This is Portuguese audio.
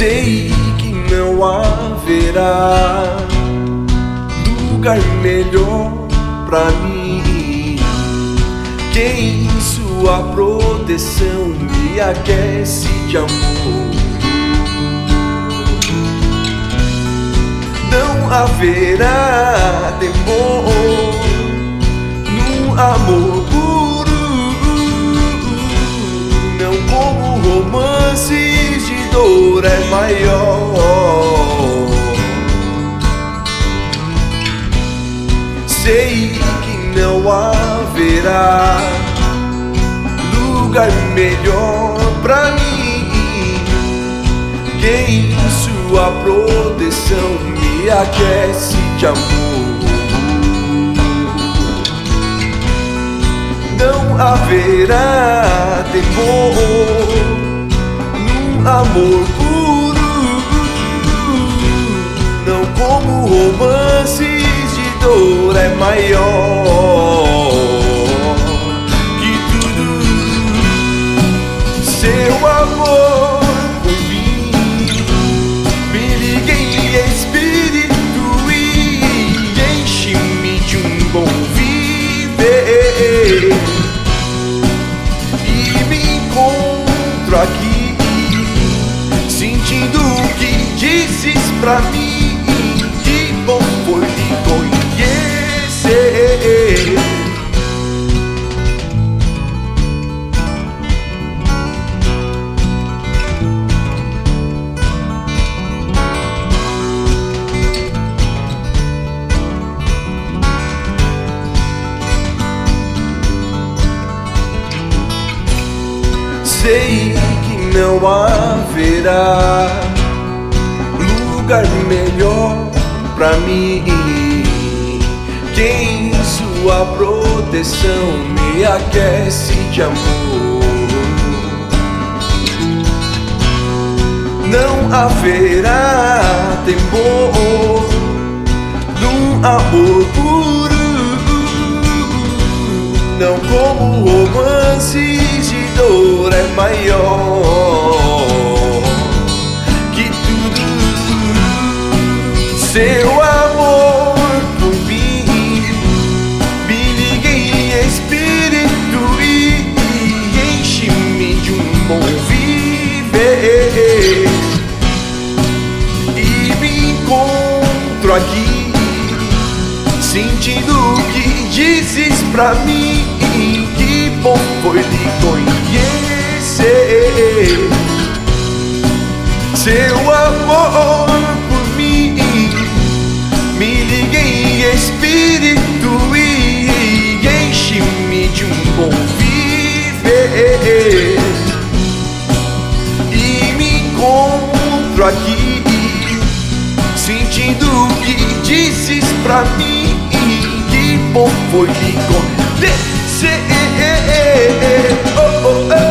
Sei que não haverá lugar melhor pra mim. Quem em sua proteção me aquece de amor. Não haverá temor dor é maior. Sei que não haverá lugar melhor pra mim. Quem em sua proteção me aquece de amor. Não haverá amor puro, não como romances de dor é maior pra mim. Que bom foi lhe conhecer. Sei que não haverá lugar melhor pra mim. Quem em sua proteção me aquece de amor. Não haverá temor num amor puro, não como romances de dor é maior Seu amor por mim me liga em espírito e enche-me de um bom viver. E me encontro aqui, sentindo o que dizes pra mim. Que bom foi lhe conhecer. Seu amor aqui Sentindo o que dizes pra mim Que bom foi me conhecer oh, oh, oh.